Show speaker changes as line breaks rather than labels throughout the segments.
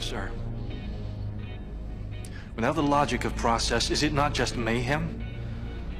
Sir, without the logic of process, is it not just mayhem?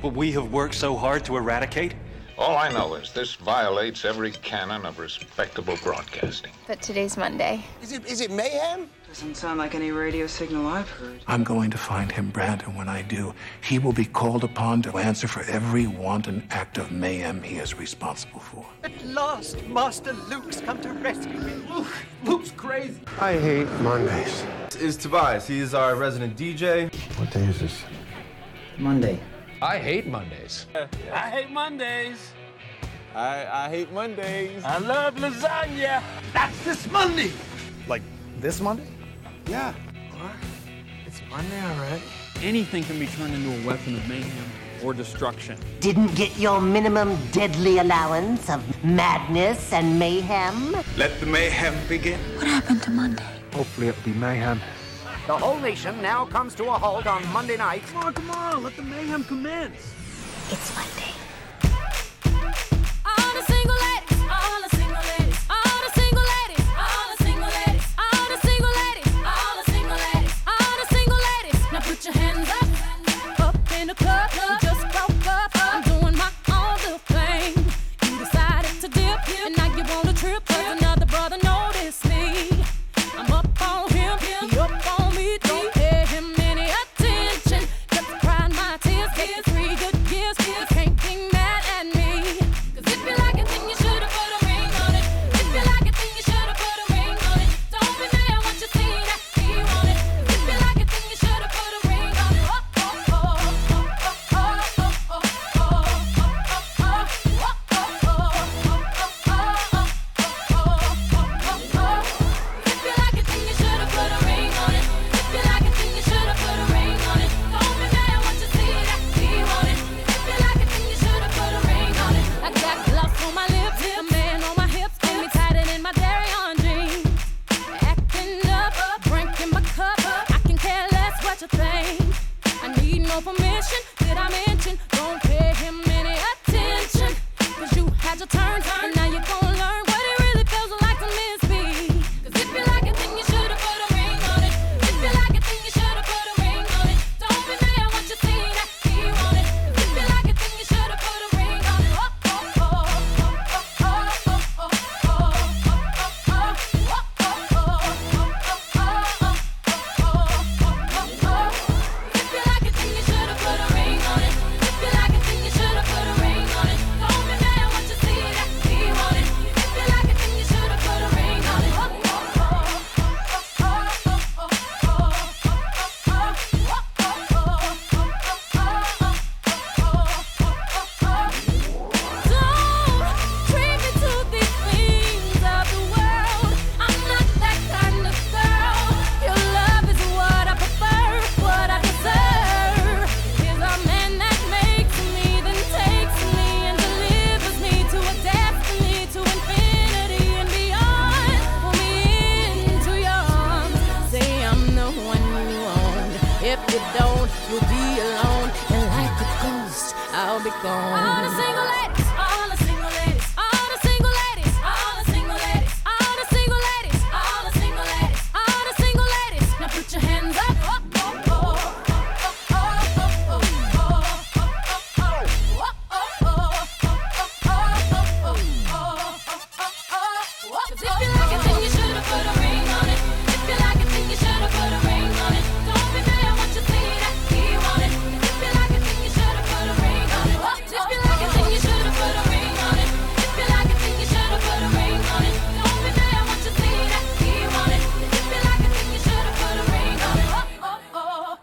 What we have worked so hard to eradicate?
All I know is this violates every canon of respectable broadcasting.
But today's Monday.
Is it is it mayhem?
Doesn't sound like any radio signal I've heard.
I'm going to find him, Brandon. and when I do, he will be called upon to answer for every wanton act of mayhem he is responsible for.
At last, Master Luke's come to rescue me. Luke, Luke's crazy.
I hate Mondays.
This is Tobias. He is our resident DJ.
What day is this?
Monday.
I hate Mondays.
I hate Mondays.
I, I hate Mondays.
I love lasagna. That's this Monday.
Like this Monday?
Yeah.
What? It's Monday, all right.
Anything can be turned into a weapon of mayhem or destruction.
Didn't get your minimum deadly allowance of madness and mayhem?
Let the mayhem begin.
What happened to Monday?
Hopefully it'll be mayhem.
The whole nation now comes to a halt on Monday night.
Come on, come on, let the mayhem commence.
It's Monday.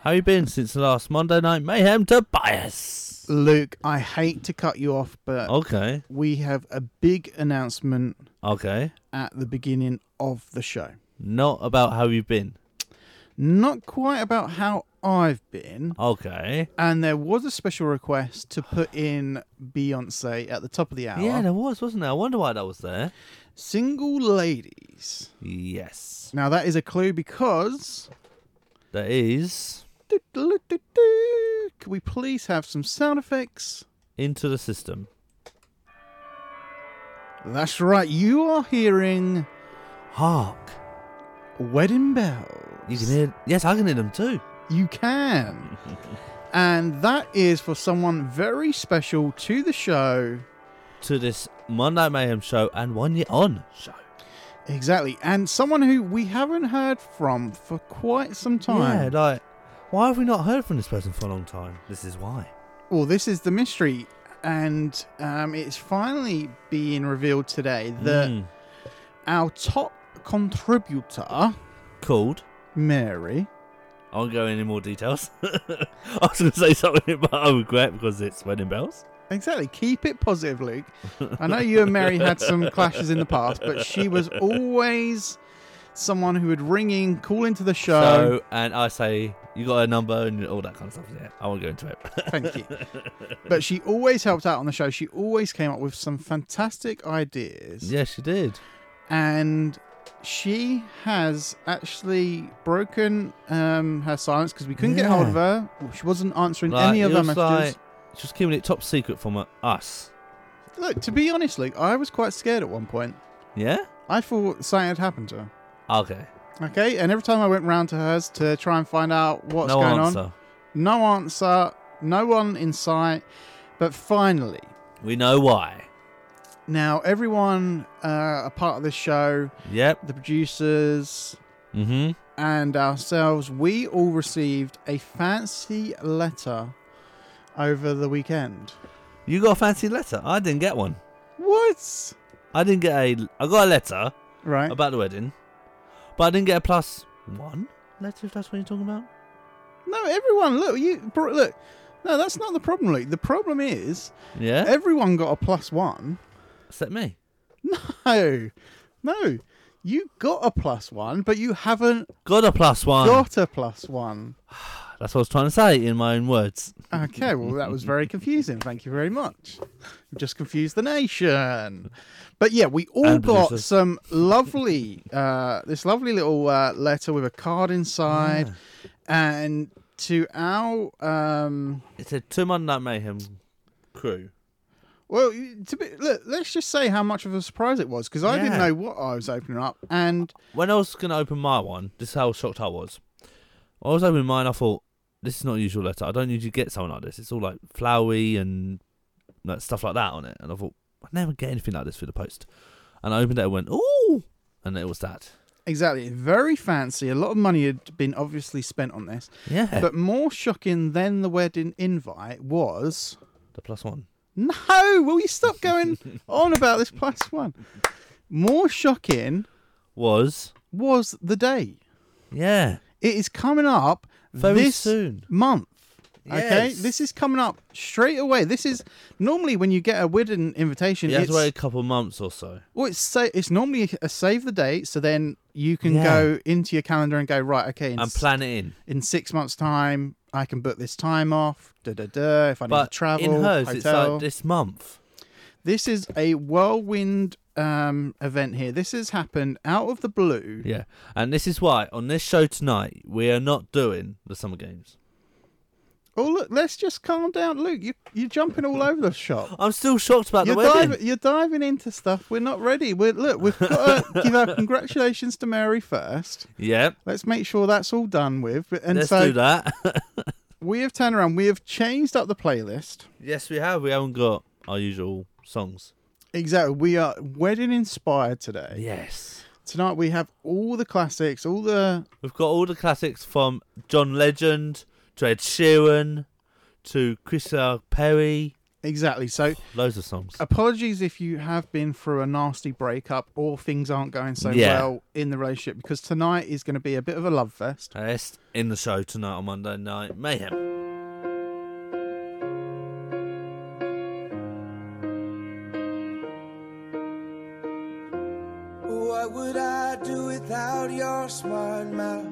How you been since last Monday Night Mayhem, Tobias?
Luke, I hate to cut you off, but
Okay.
we have a big announcement
Okay.
at the beginning of the show.
Not about how you've been.
Not quite about how I've been,
Okay.
and there was a special request to put in Beyonce at the top of the hour.
Yeah, there was, wasn't there? I wonder why that was there.
Single ladies.
Yes.
Now that is a clue because
There is
can we please have some sound effects?
Into the system.
That's right, you are hearing.
Hark.
Wedding bells.
You can hear. Yes, I can hear them too.
You can. and that is for someone very special to the show.
To this Monday Mayhem show and one year on show.
Exactly. And someone who we haven't heard from for quite some time.
Yeah, like why have we not heard from this person for a long time? This is why.
Well, this is the mystery. And um, it's finally being revealed today that
Mm.
our top contributor,
Called.
Mary,
I won't go into more details. I was going to say something, but I regret because it's wedding bells.
Exactly. Keep it positive, Luke. I know you and Mary had some clashes in the past, but she was always someone who would ring in, call into the show.
So, and I say, you got a number and all that kind of stuff. Yeah, I won't go into it.
Thank you. But she always helped out on the show. She always came up with some fantastic ideas.
yes, she did.
And she has actually broken um, her silence because we couldn't get hold of her. She wasn't answering
Like,
any of
it
our
was
messages.
like- she was keeping it top secret from uh, us.
Look, to be honest, Luke, I was quite scared at one point.
Yeah?
I thought something had happened to her.
Okay.
Okay, and every time I went round to hers to try and find out what's
No
going
answer.
on, no answer, no one in sight. But finally,
We know why.
now everyone uh, a part of this show,
Yep.
the producers
Mm-hmm.
and ourselves, we all received a fancy letter over the weekend.
You got a fancy letter. I didn't get one.
What?
I didn't get a. I got a letter
Right.
about the wedding, but I didn't get a plus one letter. If that's what you're talking about.
No, everyone, look, you look. No, that's not the problem, Luke. The problem is
Yeah.
everyone got a plus one.
Except me.
No, no. You got a plus one, but you haven't
Got a plus one.
got a plus one.
That's what I was trying to say in my own words.
Okay, well, that was very confusing. Thank you very much. You just confused the nation. But yeah, we all
And
got
producers.
some lovely, uh, this lovely little uh, letter with a card inside. And to our, um,
It said to Monday Mayhem crew.
well, to be, look, let's just say how much of a surprise it was because I didn't know what I was opening up. And
When I was going to open my one, this is how shocked I was. I was opening mine. I thought this is not a usual letter. I don't usually get something like this. It's all like flowery and like, stuff like that on it. And I thought I never get anything like this through the post. And I opened it and went, ooh, and it was that.
Exactly. Very fancy. A lot of money had been obviously spent on this.
Yeah.
But more shocking than the wedding invite was.
The plus one.
No! Will you stop going on about this plus one? More shocking
Was
was the date.
yeah.
It is coming up
Very
this
soon.
month. Okay,
Yes.
this is coming up straight away. This is normally when you get a wedding invitation.
You have
it's,
to wait a couple months or so.
Well, it's sa- it's normally a save the date, so then you can
Yeah.
go into your calendar and go right. Okay, in
And plan it in.
in six months' time, I can book this time off. Da da da. If I need to
But
travel,
in hers, it's
hotel.
like this month.
This is a whirlwind um, event here. This has happened out of the blue.
Yeah. And this is why on this show tonight, we are not doing the summer games.
Oh look, let's just calm down, Luke. You you're jumping all over the shop.
I'm still shocked about
You're
the wedding.
diving, you're diving into stuff. We're not ready. We're look. We've got to give our congratulations to Mary first.
Yeah.
Let's make sure that's all done with. And
Let's
so
do that.
we have turned around. We have changed up the playlist.
yes, we have. We haven't got our usual songs.
Exactly. We are wedding inspired today.
Yes.
Tonight we have all the classics, all the
We've got all the classics from John Legend to Ed Sheeran to Chris Perry.
exactly. So oh,
Loads of songs.
apologies if you have been through a nasty breakup or things aren't going so
Yeah.
well in the relationship because tonight is going to be a bit of a love fest.
Yes, in the show tonight on Monday Night Mayhem.
Without your smart mouth?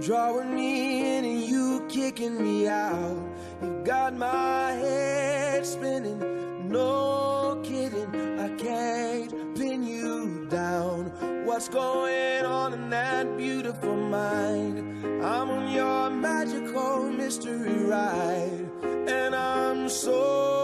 Drawing me in and you kicking me out. You've got my head spinning, no kidding. I can't pin you down. What's going on in that beautiful mind? I'm on your magical mystery ride, and I'm so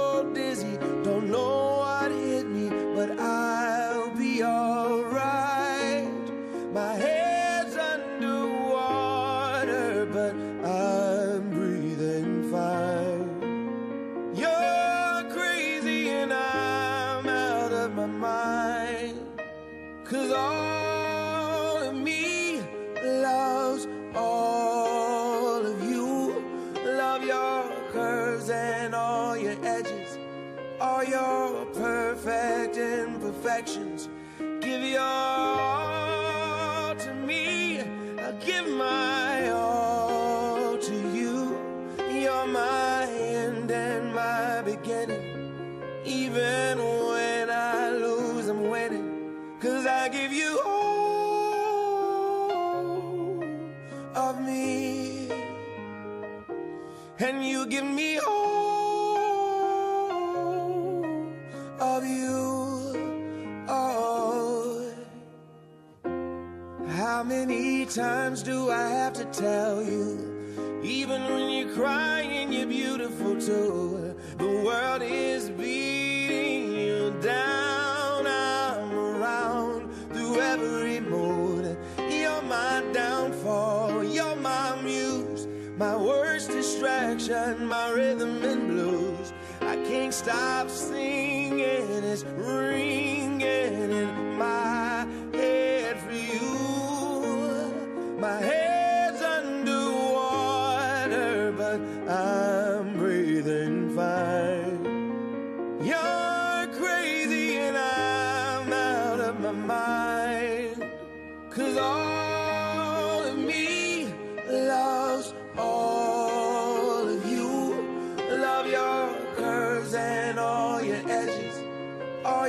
give me all of you. Oh. How many times do I have to tell you? Even when you're crying,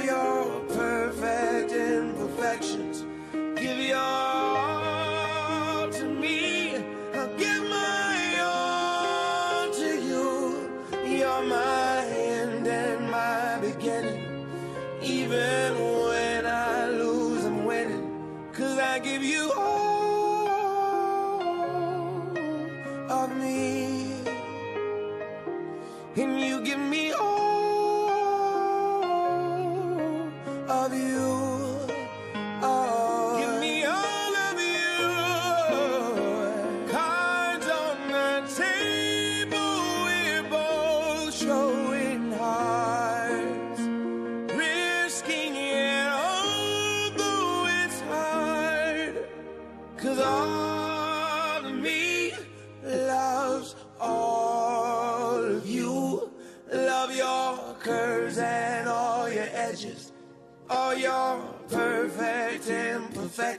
your perfect imperfections. Give your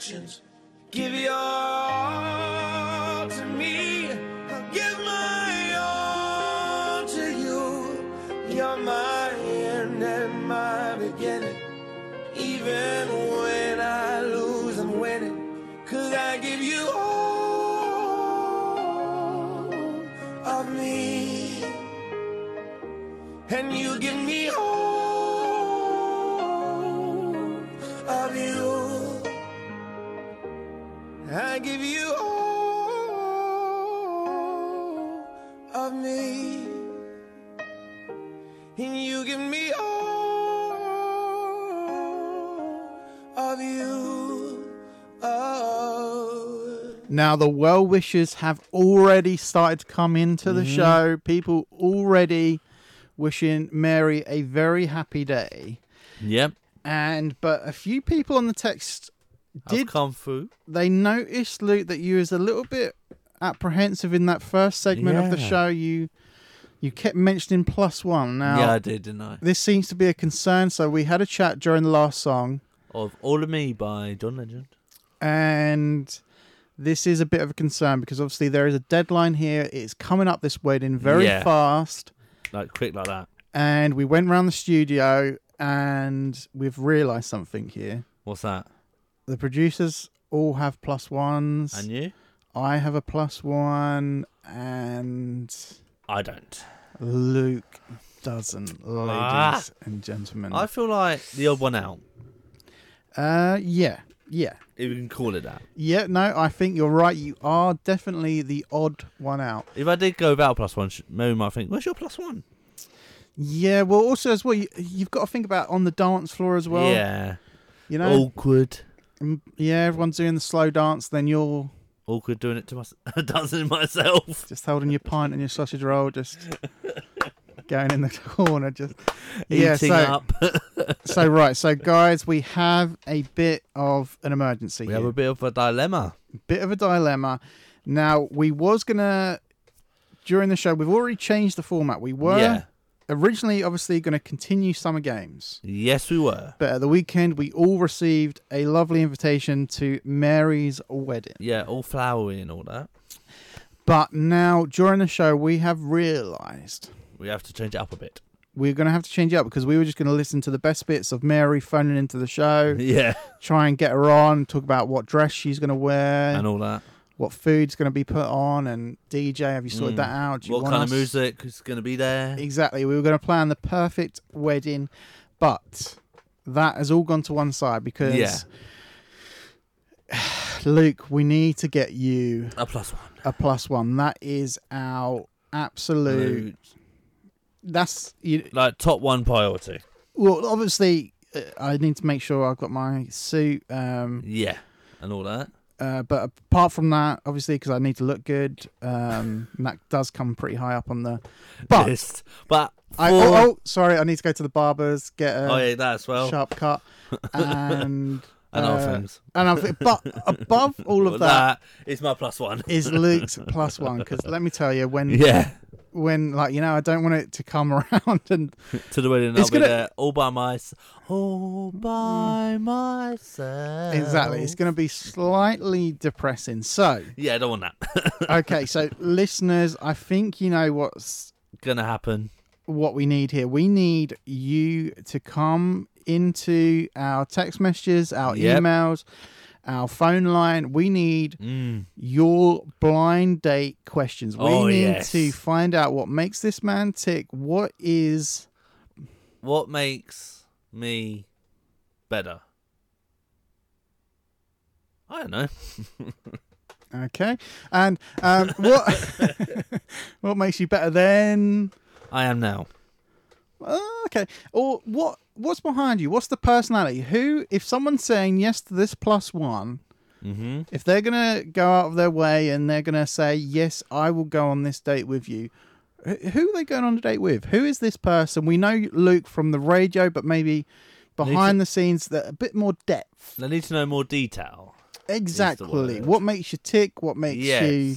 imperfections. Give your
Now the well wishers have already started to come into the
Mhm.
show. People already wishing Mary a very happy day.
Yep.
And but a few people on the text did
come through.
They noticed Luke that you was a little bit apprehensive in that first segment of the show. You you kept mentioning plus one. Now
Yeah, I did, didn't I?
This seems to be a concern. So we had a chat during the last song.
Of All of Me by John Legend.
and this is a bit of a concern because obviously there is a deadline here. It's coming up this wedding very
Yeah.
fast,
Like quick like that.
and we went around the studio and we've realised something here.
What's that?
The producers all have plus ones.
And you?
I have a plus one, and
I don't.
Luke doesn't, ladies
Ah.
and gentlemen.
I feel like the odd one out.
Uh, yeah, yeah.
If we can call it that.
Yeah, no, I think you're right. You are definitely the odd one out.
If I did go without a plus one, Mary might think, where's your plus one?
Yeah, well, also as well, you, you've got to think about on the dance floor as well.
Yeah.
you know,
Awkward.
Mm, yeah, everyone's doing the slow dance. Then you're
awkward doing it to myself, dancing myself.
Just holding your pint and your sausage roll, just going in the corner, just yeah.
Eating
so,
up.
so right, so guys, we have a bit of an emergency.
We
here.
have a bit of a dilemma.
bit of a dilemma. Now, we was gonna during the show. We've already changed the format. We were
Yeah.
originally obviously going to continue summer games,
Yes, we were.
but at the weekend we all received a lovely invitation to Mary's wedding.
Yeah, all flowery and all that.
But now during the show, we have realised
We have to change it up a bit.
we're going to have to change it up because we were just going to listen to the best bits of Mary phoning into the show.
Yeah.
Try and get her on, talk about what dress she's going to wear
And all that.
what food's going to be put on, and DJ. Have you sorted
Mm.
that out?
What kind of music is going to be there?
Exactly. We were going to plan the perfect wedding, but that has all gone to one side because
Yeah.
Luke, we need to get you
A plus one.
a plus one. That is our absolute. That's you.
Like top one priority.
Well, obviously, uh, I need to make sure I've got my suit. Um,
Yeah. And all that.
uh, but apart from that, obviously, because I need to look good, um, and that does come pretty high up on the. But
List. But
I, oh, oh, sorry, I need to go to the barbers, get a
Oh, yeah, that as well.
sharp cut, and
And other
uh,
things.
And thi- but above all of
Well,
that
is my plus one.
is Luke's plus one. Because let me tell you, when
Yeah.
When like you know, I don't want it to come around and
to the wedding. I'll be
gonna-
there all by myself. All by myself.
exactly, it's going to be slightly depressing. So
Yeah, I don't want that.
okay, so listeners, I think you know what's
Gonna happen.
what we need here. We need you to come into our text messages, our
Yep.
emails, our phone line. We need
Mm.
your blind date questions. We
Oh,
need
yes.
to find out what makes this man tick. What is
What makes me better? I don't know.
okay, and um, what what makes you better than
I am now.
Oh, okay. Or what? What's behind you? What's the personality? Who, if someone's saying yes to this plus one,
Mm-hmm.
if they're gonna go out of their way and they're gonna say yes, I will go on this date with you. Who are they going on a date with? Who is this person? We know Luke from the radio, but maybe behind the scenes, that a bit more depth.
They need to know more detail.
Exactly. What makes you tick? What makes
Yes.
you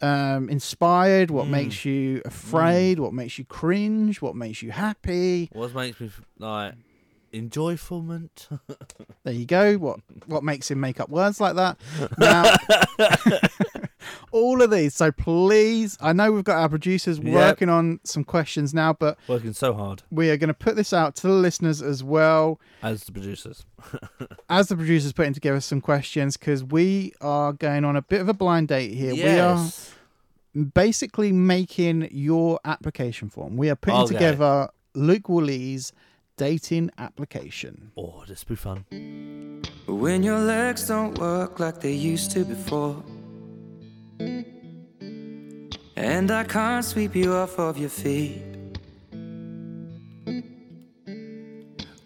um, inspired? What
Mm.
makes you afraid? What makes you cringe? What makes you happy?
What makes me like enjoyfulment?
There you go. What what makes him make up words like that? Now, all of these. So please, I know we've got our producers
Yep.
working on some questions now, but
Working so hard
we are going to put this out to the listeners as well
as the producers.
as the producers putting together some questions because we are going on a bit of a blind date here.
Yes.
We are basically making your application form. We are putting
Okay.
together Luke Woolley's dating application.
Oh, this will be fun.
When your legs don't work like they used to before. And I can't sweep you off of your feet.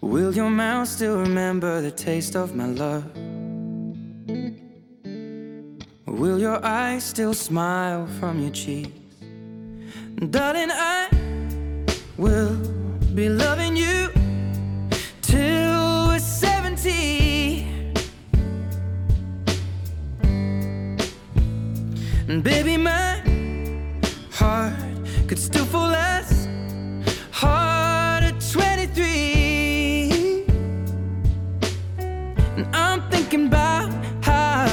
Will your mouth still remember the taste of my love? Will your eyes still smile from your cheeks? Darling, I will be loving you till we're 70. And baby, my heart could still fall as hard at 23. And I'm thinking about how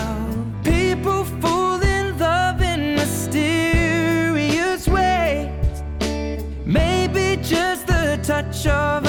people fall in love in mysterious ways. Maybe just the touch of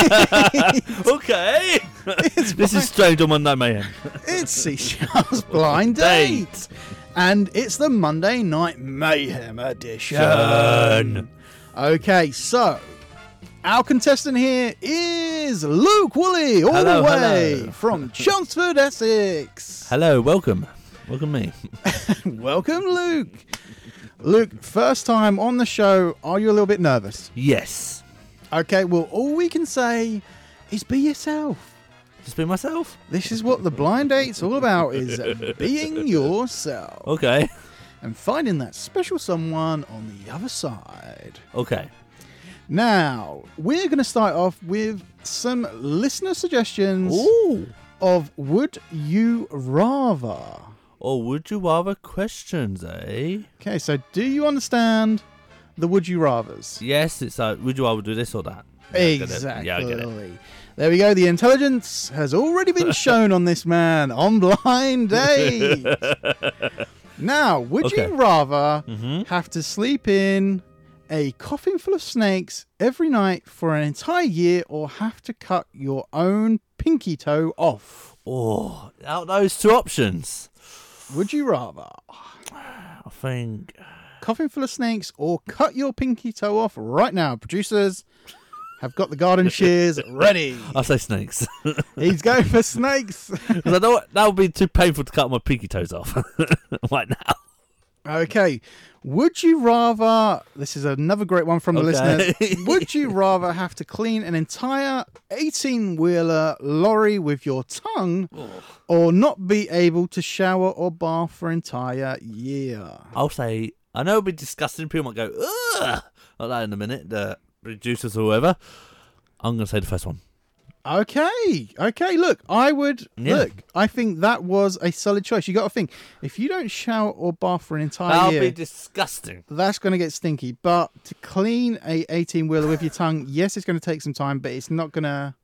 okay. this is Strange on Monday Mayhem.
it's Seashells Blind Date. And it's the Monday Night Mayhem edition. Okay, so our contestant here is Luke Woolley, all
Hello,
the way
hello.
from Chelmsford, Essex.
Hello, welcome. Welcome me.
Welcome, Luke. Luke, first time on the show. Are you a little bit nervous?
Yes.
Okay, well, all we can say is be yourself.
Just be myself.
This is what the blind date's all about: is being yourself
Okay.
and finding that special someone on the other side.
Okay.
Now, we're going to start off with some listener suggestions
Ooh.
of Would You Rather?
Or would you rather questions, eh?
Okay, so do you understand the Would You Rathers?
Yes, it's like, would you rather do this or that? Yeah, I get it.
Exactly.
Yeah, I get it.
There we go. The intelligence has already been shown on this man on blind date. now, would
Okay.
you rather
Mhm.
have to sleep in a coffin full of snakes every night for an entire year or have to cut your own pinky toe off?
Oh, out those two options.
Would you rather
I think.
Coffin full of snakes or cut your pinky toe off right now? Producers have got the garden shears ready.
I'll say snakes.
He's going for snakes.
I know that would be too painful to cut my pinky toes off right now.
Okay. Would you rather? This is another great one from the
Okay.
listeners. Would you rather have to clean an entire 18 wheeler lorry with your tongue oh. or not be able to shower or bath for an entire year?
I'll say, I know it'll be disgusting. People might go, ugh, like that in a minute, the producers or whoever. I'm going to say the first one.
Okay, okay. Look, I would
Yeah.
look. I think that was a solid choice. You got to think if you don't shower or bath for an entire day.
That'll
year,
be disgusting.
that's going to get stinky. But to clean a eighteen wheeler with your tongue, yes, it's going to take some time, but it's not going to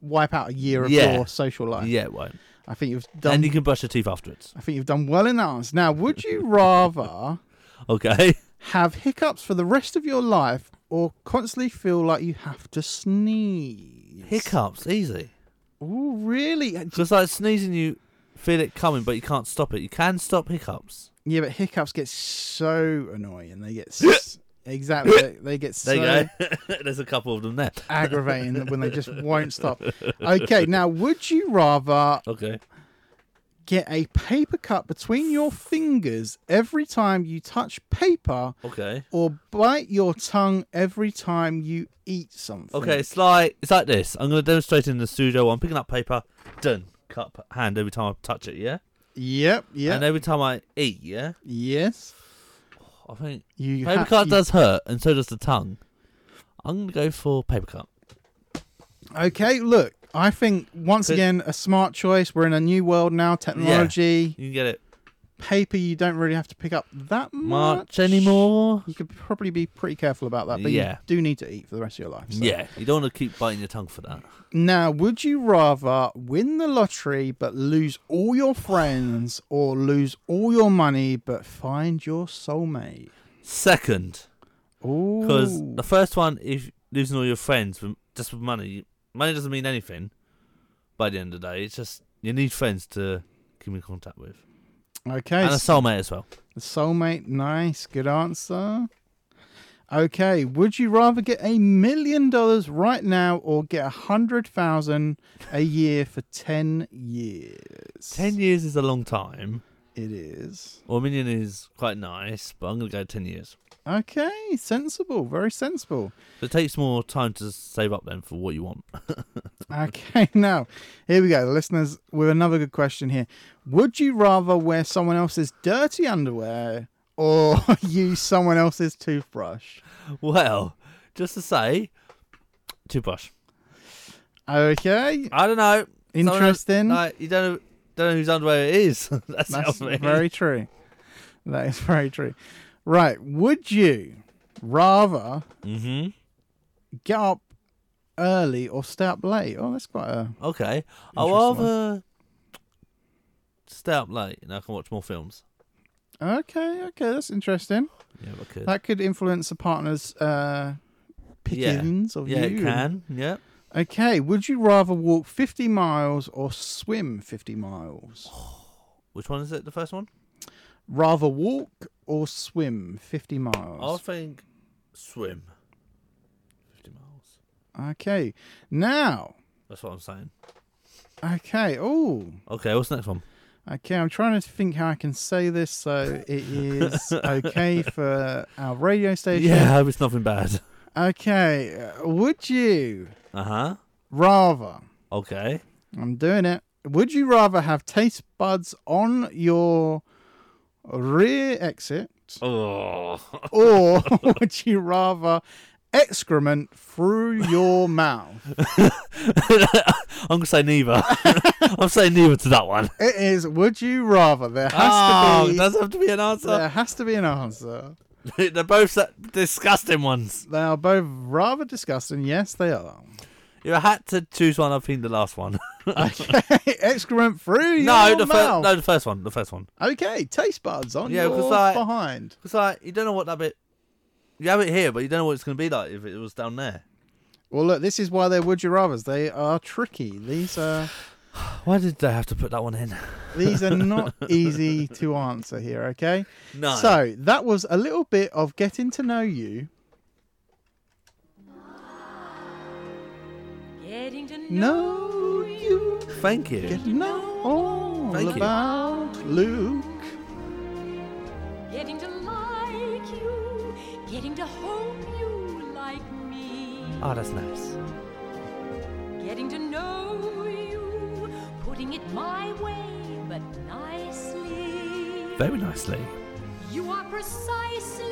wipe out a year of
Yeah.
your social life.
Yeah, it won't.
I think you've done.
And you can brush your teeth afterwards.
I think you've done well in that answer. Now, would you rather
Okay.
have hiccups for the rest of your life or constantly feel like you have to sneeze?
Hiccups, easy.
Oh, really?
Uh, just like sneezing, you feel it coming, but you can't stop it. You can stop hiccups.
Yeah, but hiccups get so annoying. They get s- exactly. They, they get so
There you go. There's a couple of them there.
aggravating when they just won't stop. Okay, now would you rather
Okay.
Get a paper cut between your fingers every time you touch paper,
Okay.
or bite your tongue every time you eat something?
Okay, it's like it's like this. I'm going to demonstrate in the studio. I'm picking up paper, done. Cut hand every time I touch it. Yeah.
Yep. Yeah.
And every time I eat. Yeah.
yes.
I think
You
paper
ha-
cut
you-
does hurt, and so does the tongue. I'm going to go for paper cut.
Okay. Look, I think once again a smart choice. We're in a new world now. Technology.
You can get it
paper you don't really have to pick up that much,
much anymore.
You could probably be pretty careful about that, but
Yeah.
you do need to eat for the rest of your life. so.
Yeah, you don't want to keep biting your tongue for that.
Now, would you rather win the lottery but lose all your friends, or lose all your money but find your soulmate?
Second,
Ooh.
because the first one, if losing all your friends with, just with money, money doesn't mean anything. By the end of the day, it's just you need friends to keep in contact with,
okay,
and a soulmate as well.
the soulmate, nice, good answer. Okay, would you rather get a million dollars right now or get a hundred thousand a year for ten years?
Ten years is a long time.
It is.
Or a million is quite nice, but I'm gonna go ten years.
Okay, sensible, very sensible.
So it takes more time to save up then for what you want.
Okay, now here we go, listeners, with another good question here. Would you rather wear someone else's dirty underwear or use someone else's toothbrush?
well, just to say, toothbrush.
Okay,
I don't know. Someone else-
interesting.
Like you don't know, don't know whose underwear it is. That's,
That's very true. That is very true. Right, would you rather
Mm-hmm.
get up early or stay up late? Oh, that's quite a
Okay. I'll
Interesting
rather stay up late and I can watch more films.
Okay, okay, that's interesting.
Yeah, I could.
That could influence a partner's uh, pickings of
yeah,
you.
it can. Yeah.
Okay, would you rather walk 50 miles or swim 50 miles?
Which one is it? The first one?
Rather walk or swim 50 miles?
I think swim. Fifty miles.
Okay, now,
That's what I'm saying.
okay, oh,
Okay, what's the next one?
okay, I'm trying to think how I can say this so it is okay for our radio station.
Yeah, I hope it's nothing bad.
Okay, uh, would you
Uh huh.
rather,
Okay.
I'm doing it, would you rather have taste buds on your rear exit
Oh.
or would you rather excrement through your mouth?
I'm gonna say neither. I'm saying neither to that one.
It is. Would you rather? There has
oh,
to be.
does have to be an answer.
There has to be an answer.
They're both disgusting ones.
They are both rather disgusting. Yes, they are.
I had to choose one, I think the last one.
Okay, excrement through
no, the first. No, the first one. The first one.
Okay, taste buds on
Yeah, because like,
behind.
Because like, you don't know what that bit. You have it here, but you don't know what it's going to be like if it was down there.
Well, look, this is why they're would you rather's. They are tricky. These are
Why did they have to put that one in?
these are not easy to answer here. Okay.
No.
So that was a little bit of getting to know you.
Getting to
Know you.
Thank you.
Get to know all
Thank you.
about Luke.
Getting to like you, getting to hope you like me.
Oh, that's nice.
Getting to know you, putting it my way, but nicely.
Very nicely.
You are precisely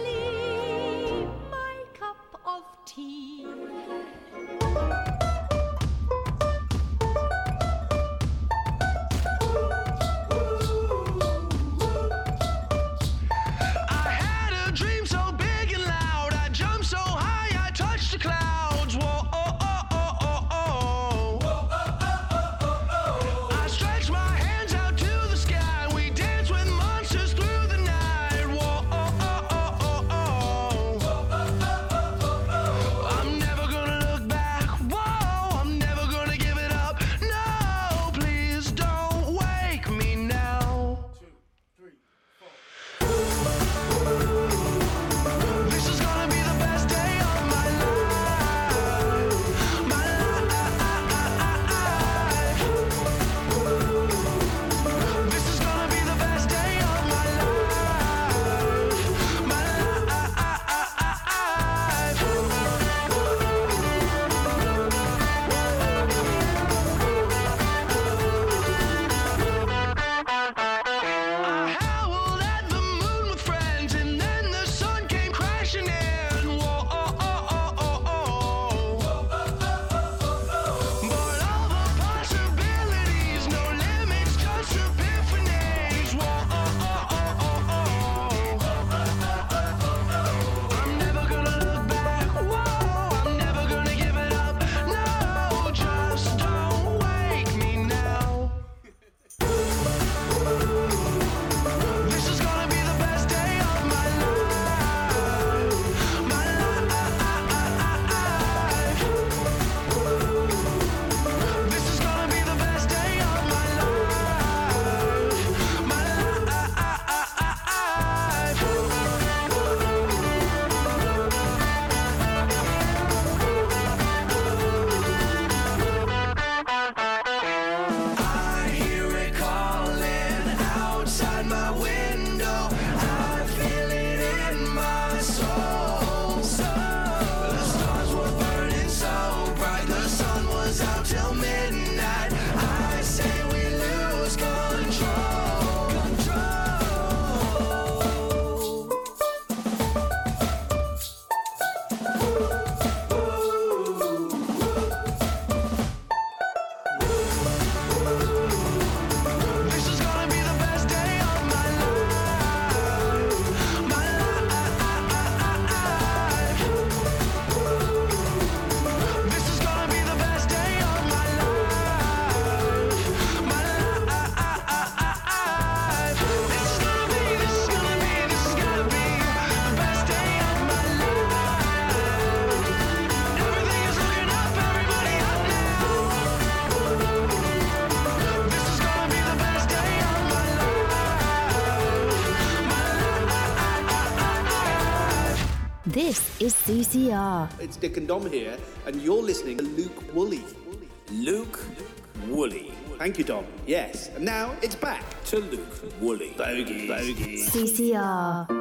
This is CCR.
It's Dick and Dom here, and you're listening to Luke Woolley. Luke Woolley. Thank you, Dom. Yes. And now it's back to Luke Woolley. Bogey. Bogey.
CCR.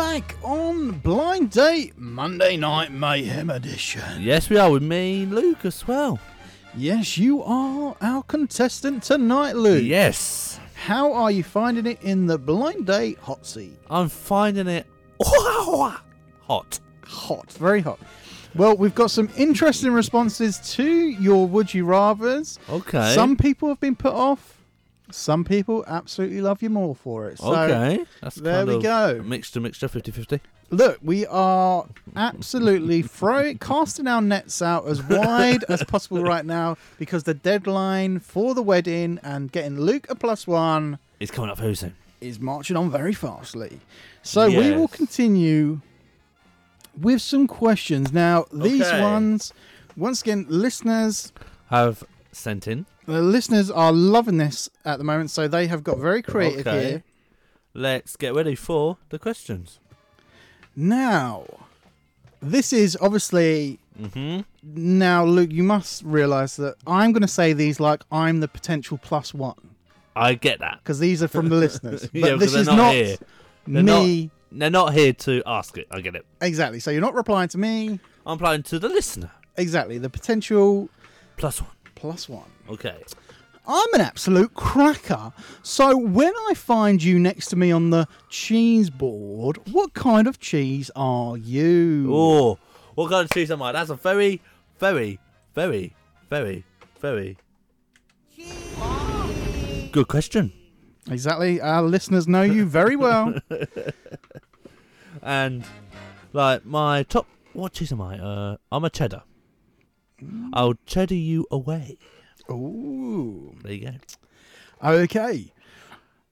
Back on Blind Date Monday Night Mayhem Edition.
Yes, we are with me, Luke, as well.
Yes, you are our contestant tonight, Luke.
Yes.
How are you finding it in the Blind Date hot seat?
I'm finding it hot.
Hot, very hot. Well, we've got some interesting responses to your Would You Rathers.
Okay.
Some people have been put off. Some people absolutely love you more for it. So
okay. That's
there we go.
Mixture, mixture, 50 50.
Look, we are absolutely throwing, casting our nets out as wide as possible right now because the deadline for the wedding and getting Luke a plus one
is coming up very soon.
is marching on very fastly. So we will continue with some questions. Now, these
Okay.
ones, once again, listeners,
Have sent in.
The listeners are loving this at the moment, so they have got very creative
okay.
here.
Let's get ready for the questions.
Now, this is obviously.
Mm-hmm.
Now, Luke, you must realize that I'm going to say these like I'm the potential plus one
I get that.
because these are from the listeners. But
yeah,
this is
not,
not
here. They're
me.
Not, they're not here to ask it. I get it.
Exactly. So you're not replying to me.
I'm applying to the listener.
Exactly. The potential
Plus one.
Plus one.
Okay.
I'm an absolute cracker. So when I find you next to me on the cheese board, what kind of cheese are you?
Oh, what kind of cheese am I? That's a very, very, very, very, very good question.
Exactly. Our listeners know you very well.
And like my top, what cheese am I? Uh, I'm a cheddar. I'll cheddar you away.
Ooh.
There you go.
Okay.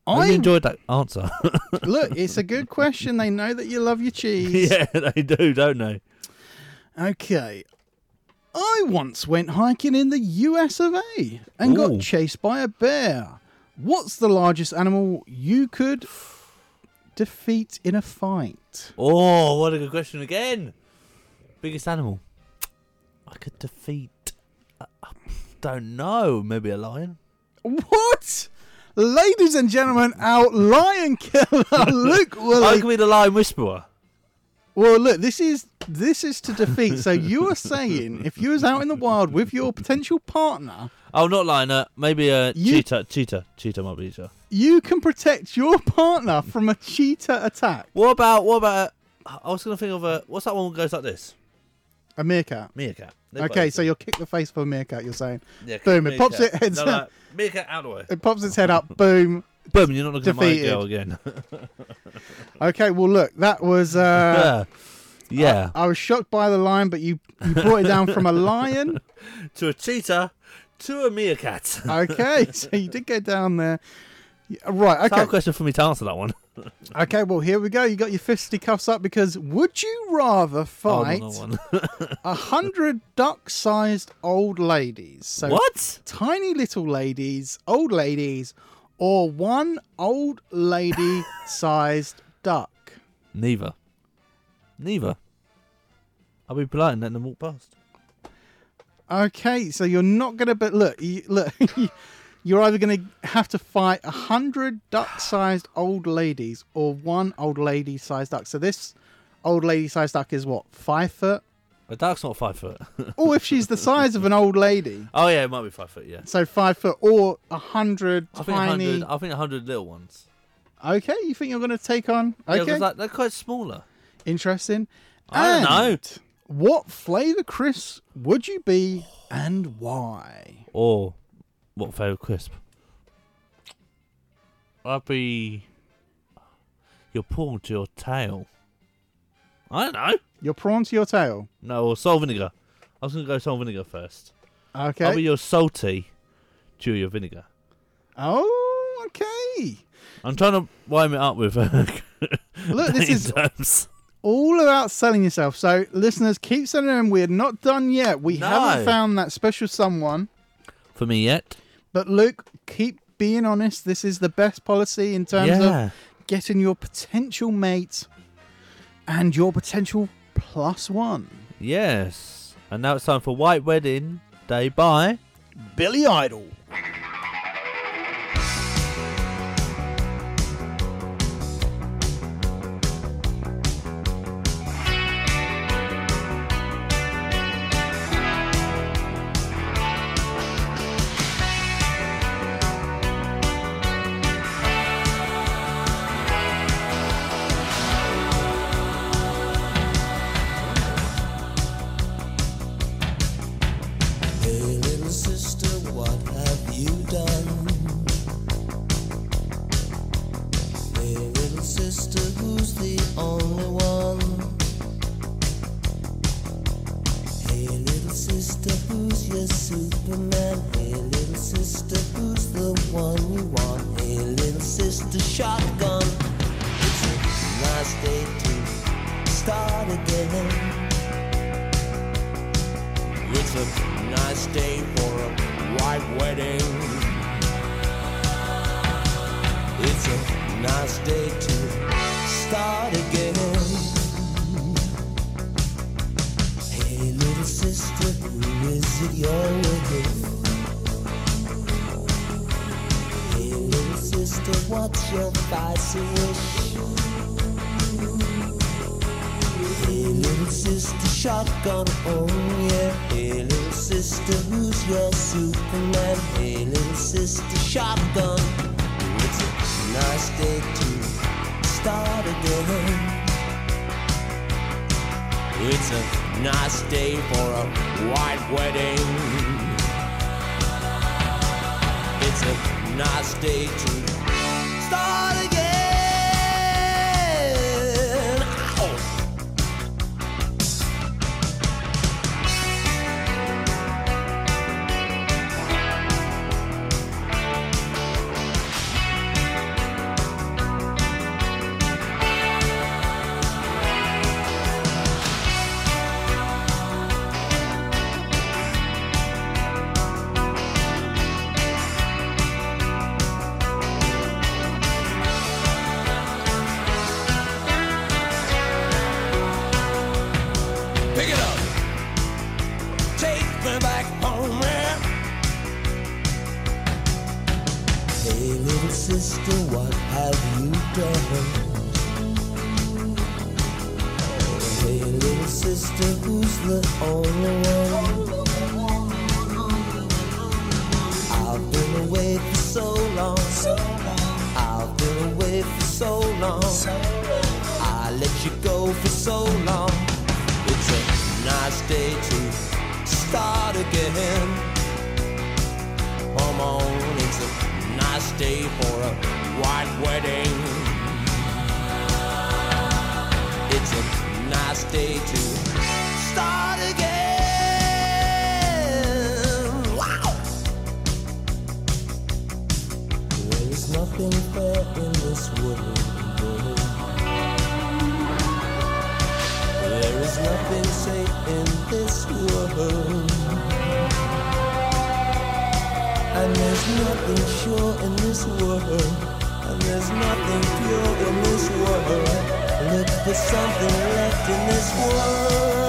I really enjoyed that answer.
look. It's a good question. They know that you love your cheese.
yeah, they do, don't they?
Okay. I once went hiking in the US of A and
Ooh.
got chased by a bear. What's the largest animal you could defeat in a fight?
Oh, what a good question again. Biggest animal I could defeat. I I don't know. Maybe a lion.
What? Ladies and gentlemen, our lion killer, Luke
I
Woolley.
could be the lion whisperer.
Well, look, this is this is to defeat. So you are saying if you was out in the wild with your potential partner,
Oh, not lion. Uh, maybe a
You-
cheetah. Cheetah. Cheetah might be easier.
you can protect your partner from a cheetah attack.
What about what about? I was gonna think of a. What's that one that goes like this?
A meerkat.
Meerkat. They're
Okay, so you'll kick the face of a meerkat. You're saying,
Yeah,
boom! It pops
meerkat.
its head.
No, no, meerkat out of the way.
It pops its head up. Boom.
Boom! You're not looking
Defeated.
at my girl again.
Okay, well, look, that was. Uh,
yeah.
I, I was shocked by the lion, but you you brought it down from a lion.
to a cheetah, to a meerkat.
Okay, so you did go down there. Yeah, Right.
It's a hard
Okay.
question for me to answer that one.
Okay. Well, here we go. You got your fisticuffs up because would you rather
Oh,
fight
not that one.
a hundred duck-sized old ladies? So
what?
Tiny little ladies, old ladies, or one old lady-sized duck?
Neither. Neither. I'll be polite and let them walk past.
Okay, so you're not gonna. But look, you, look, you're either gonna have to fight a hundred duck-sized old ladies or one old lady-sized duck. So this old lady-sized duck is what five foot.
A duck's not five foot.
Or if she's the size of an old lady,
oh yeah, it might be five foot. Yeah.
so five foot, or a hundred
I think a
tiny.
I think a hundred little ones.
Okay, you think you're gonna take on?
Yeah,
Okay,
like, they're quite smaller.
interesting.
I don't know.
And What flavour crisp would you be, and why?
Or what favourite crisp? I'd be your paw to your tail. I don't know.
Your prawn to your tail.
No, or salt vinegar. I was gonna go salt vinegar first.
Okay.
I'll be your salty to your vinegar.
Oh, okay.
I'm trying to wind it up with. Uh,
Look, this is
terms.
all about selling yourself. So, listeners, keep sending them. We're not done yet. We
No.
haven't found that special someone.
for me yet.
But Luke, keep being honest. This is the best policy in terms
Yeah.
of getting your potential mate and your potential plus one.
Yes. And now it's time for White Wedding Day by
Billy Idol.
Superman? Hey, little sister, who's the one you want? Little sister, shotgun. It's a nice day to start again. It's a nice day for a white wedding. It's a nice day to start again. What's your spicy wish? Hey, little sister, shotgun, oh yeah. Hey, little sister, who's your Superman? Hey, little sister, shotgun. It's a nice day to start again. It's a nice day for a white wedding. It's a nice day to Hey, little sister, what have you done? Hey, little sister, who's the only one? I've been away for so long. I've been away for so long. I let you go for so long. It's a nice day to start again. Come on, it's a day for a white wedding. It's a nice day to start again. Wow! There is nothing fair in this world. There is nothing safe in this world. And there's nothing sure in this world. And there's nothing pure in this world. Look for something left in this world.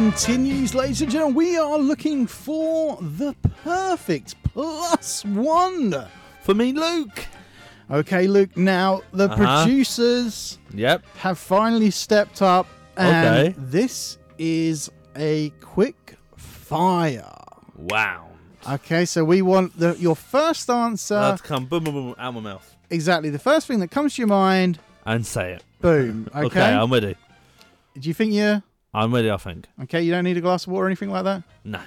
Continues, ladies and gentlemen. We are looking for the perfect plus one.
For me, Luke.
Okay, Luke. Now, the
Uh-huh.
producers
Yep.
have finally stepped up. And
Okay.
this is a quick fire.
Wow.
Okay, so we want the your first answer.
That's come boom, boom, boom, out my mouth.
exactly. The first thing that comes to your mind.
And say it.
Boom. Okay.
Okay, I'm ready.
Do you think you
I'm ready, I think.
Okay, you don't need a glass of water or anything like that?
No.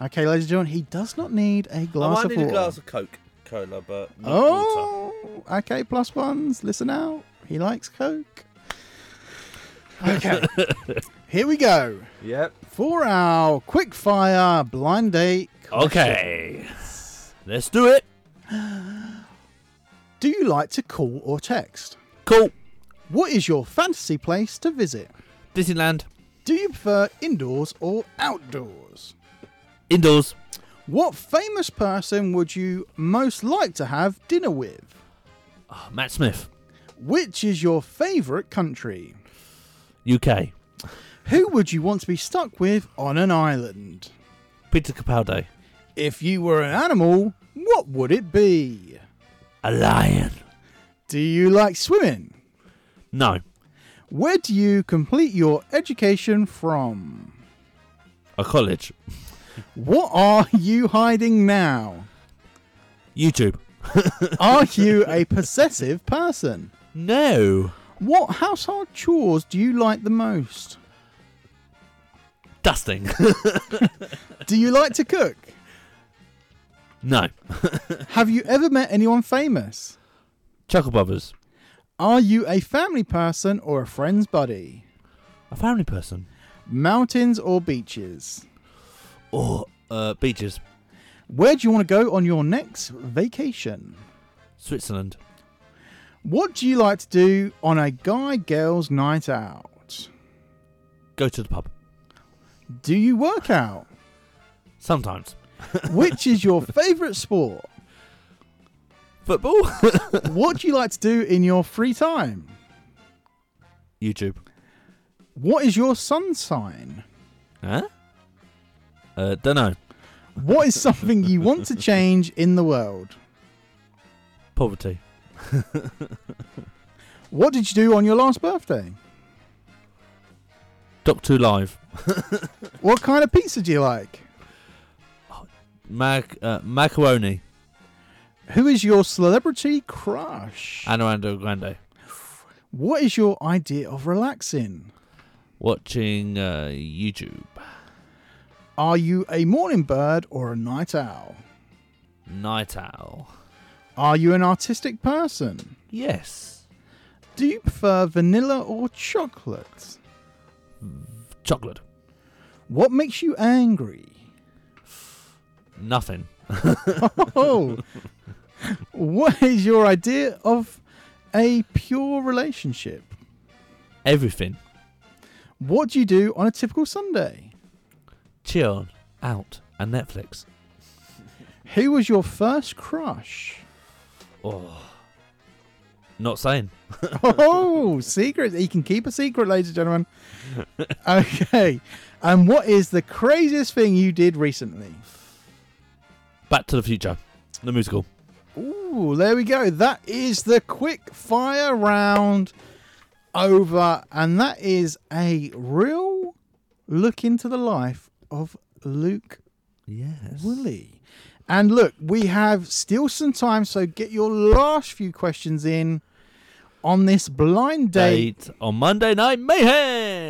Okay, ladies and gentlemen, he does not need a
I
glass of
might
of
need
water.
a glass of Coke, Cola, but not water.
Oh, okay, plus ones. Listen out. He likes Coke. Okay, here we go.
Yep.
For our quick fire blind date.
Okay. Let's do it.
Do you like to call or text?
Cool.
What is your fantasy place to visit?
Disneyland.
Do you prefer indoors or outdoors?
Indoors.
What famous person would you most like to have dinner with?
Oh, Matt Smith.
Which is your favourite country?
UK.
Who would you want to be stuck with on an island?
Peter Capaldi.
If you were an animal, what would it be?
A lion.
Do you like swimming?
No.
Where do you complete your education from?
A college.
What are you hiding now?
YouTube.
Are you a possessive person?
No.
What household chores do you like the most?
Dusting.
Do you like to cook?
no.
Have you ever met anyone famous?
Chuckle Brothers.
Are you a family person or a friend's buddy?
A family person.
Mountains or beaches?
Or uh, beaches.
Where do you want to go on your next vacation?
Switzerland.
What do you like to do on a guy girls night out?
Go to the pub.
Do you work out?
Sometimes.
Which is your favorite sport?
Football.
What do you like to do in your free time?
YouTube.
What is your sun sign?
Huh? Uh, don't know.
What is something you want to change in the world?
Poverty.
What did you do on your last birthday?
Doctor Live.
What kind of pizza do you like?
Mac uh, macaroni.
Who is your celebrity crush?
Anarando Grande.
What is your idea of relaxing?
Watching uh, YouTube.
Are you a morning bird or a night owl?
Night owl.
Are you an artistic person?
Yes.
Do you prefer vanilla or chocolate?
Chocolate.
What makes you angry?
Nothing.
oh, what is your idea of a pure relationship?
Everything.
What do you do on a typical Sunday?
Chill out and Netflix.
Who was your first crush?
Oh. Not saying.
oh, secret. You can keep a secret, ladies and gentlemen. Okay. And what is the craziest thing you did recently?
Back to the Future, the musical.
Ooh, there we go. That is the quick fire round over. And that is a real look into the life of Luke
Yes.
Woolley. And look, we have still some time, so get your last few questions in on this blind date.
Date on Monday Night Mayhem.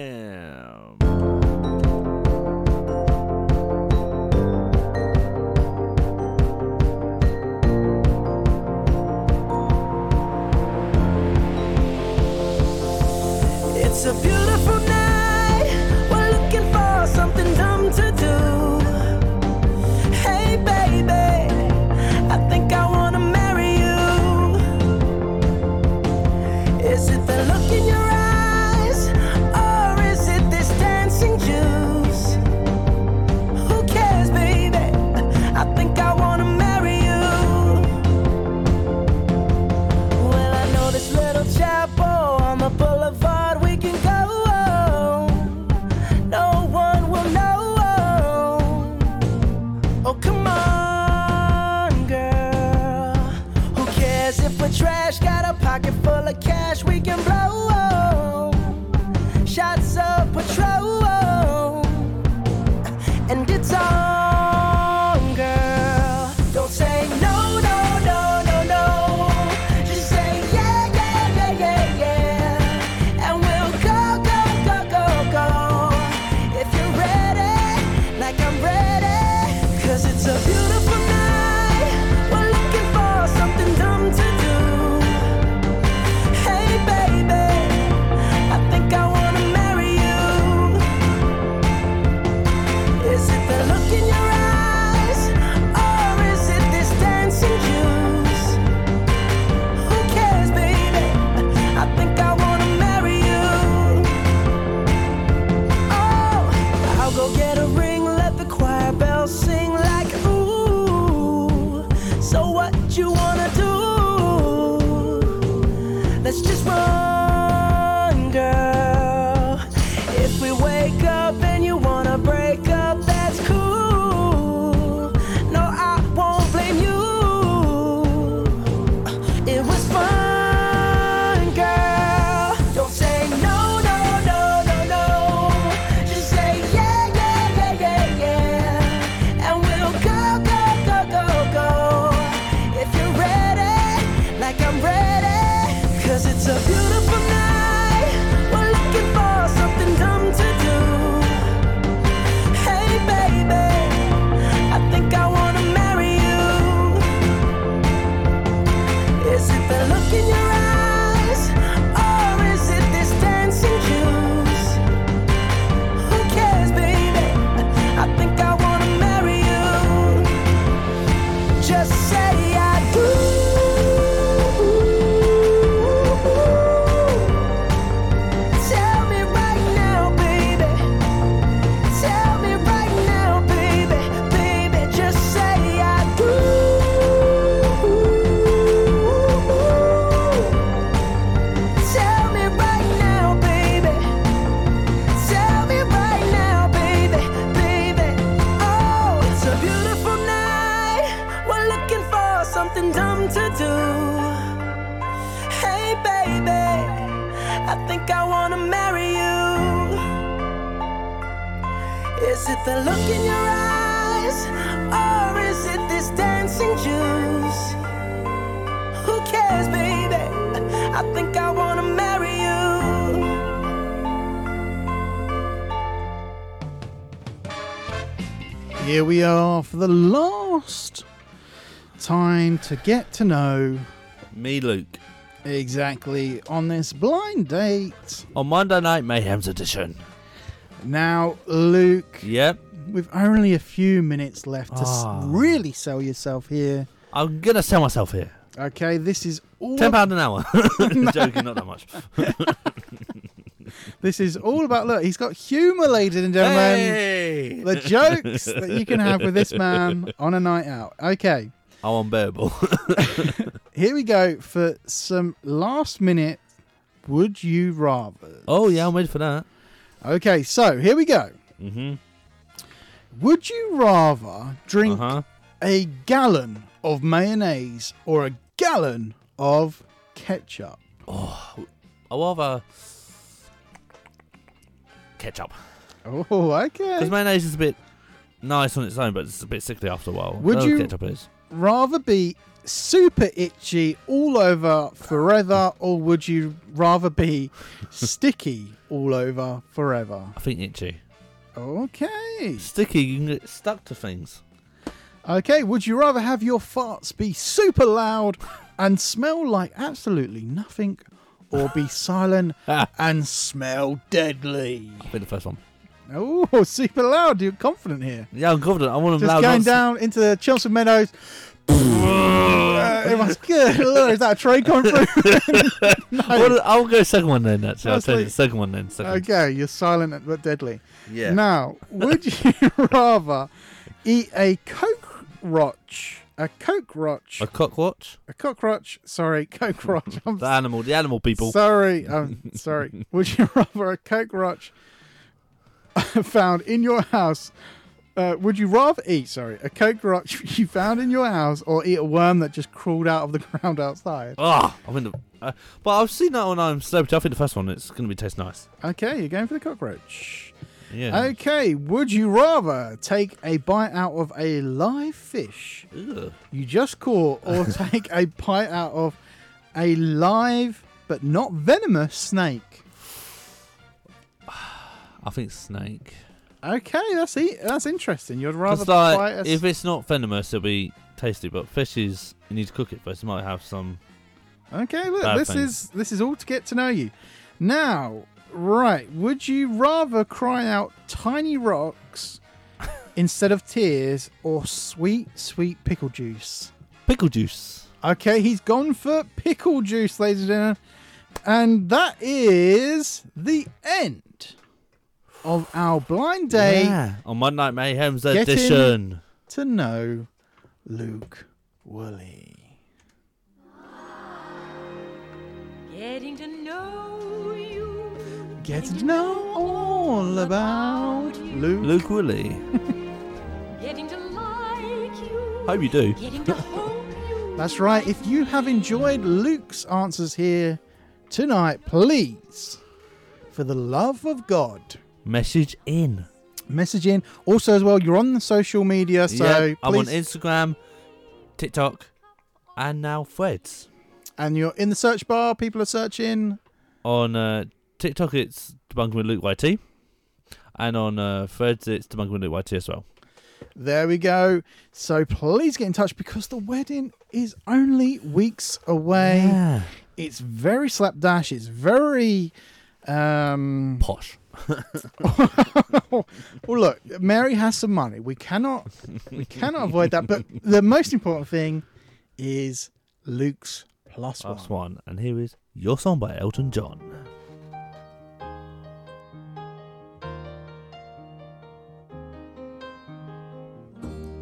The
last time to get to know
Me, Luke.
exactly on this blind date.
On Monday Night Mayhem's edition.
Now, Luke,
Yep.
with only a few minutes left to
Ah.
really sell yourself here.
I'm gonna sell myself here.
Okay, this is all
Ten pound an hour. Joking, not that much.
This is all about look. He's got humour, ladies and gentlemen.
Hey!
The jokes that you can have with this man on a night out. Okay,
Oh, unbearable.
here we go for some last minute. Would you rather?
oh yeah, I'm ready for that.
Okay, so here we go.
Mm-hmm.
Would you rather drink
Uh-huh.
a gallon of mayonnaise or a gallon of ketchup?
Oh, I rather ketchup.
Oh,
Because
okay.
mayonnaise is a bit nice on its own, but it's a bit sickly after a while.
Would you-
ketchup is?
Rather be super itchy all over forever, or would you rather be sticky all over forever?
I think itchy.
Okay.
Sticky, you can get stuck to things.
Okay, would you rather have your farts be super loud and smell like absolutely nothing, or be silent and smell deadly?
I'll be the first one.
Oh, super loud. You're confident here.
Yeah, I'm confident. I want them
Just
loud.
going down into the Chelmsford Meadows. Uh, everyone's good. Lord, is that a train coming through? No.
Well, I'll go second one then. Actually, I'll tell you the second one then. Second.
Okay, you're silent but deadly.
Yeah.
Now, would you rather eat a cockroach? A cockroach.
A cockroach.
A cockroach. Sorry, cockroach. I'm
The animal. The animal people.
Sorry, um, sorry. Would you rather a cockroach found in your house? Uh, would you rather eat, sorry, a cockroach you found in your house, or eat a worm that just crawled out of the ground outside?
Ah, I mean, the, uh, but I've seen that on I'm um, Celebrity. I think the first one it's going to be taste nice.
Okay, you're going for the cockroach.
Yeah.
Okay, would you rather take a bite out of a live fish
Ugh.
you just caught, or take a bite out of a live but not venomous snake?
I think snake.
Okay, that's e- that's interesting. You'd rather
like,
bite a s-
if it's not venomous, it'll be tasty. But fish is you need to cook it first. It might have some.
Okay, look,
Bad
this
things.
is this is all to get to know you. Now, right, would you rather cry out tiny rocks instead of tears or sweet, sweet pickle juice?
Pickle juice.
Okay, he's gone for pickle juice, ladies and gentlemen. And that is the end of our blind day
Yeah. On Monday Night Mayhem's
Getting-
edition.
to know Luke Woolley.
Getting to know you.
Getting to know all about Luke.
Luke Woolley.
Getting to like you.
Hope you do.
Getting to hope you.
That's right. If you have enjoyed Luke's answers here tonight, please, for the love of God,
Message in.
message in. Also, as well, you're on the social media, so
Yep, I'm on Instagram, TikTok, and now Threads.
and you're in the search bar. People are searching.
On uh, TikTok, it's Debunking with Luke YT. And on uh, Threads, it's Debunking with Luke YT as well.
There we go. So please get in touch because the wedding is only weeks away.
Yeah.
It's very slapdash. It's very um
Posh.
well, look, Mary has some money. We cannot, we cannot avoid that. But the most important thing is Luke's plus one.
Last one. And here is Your Song by Elton John.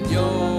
Wonderful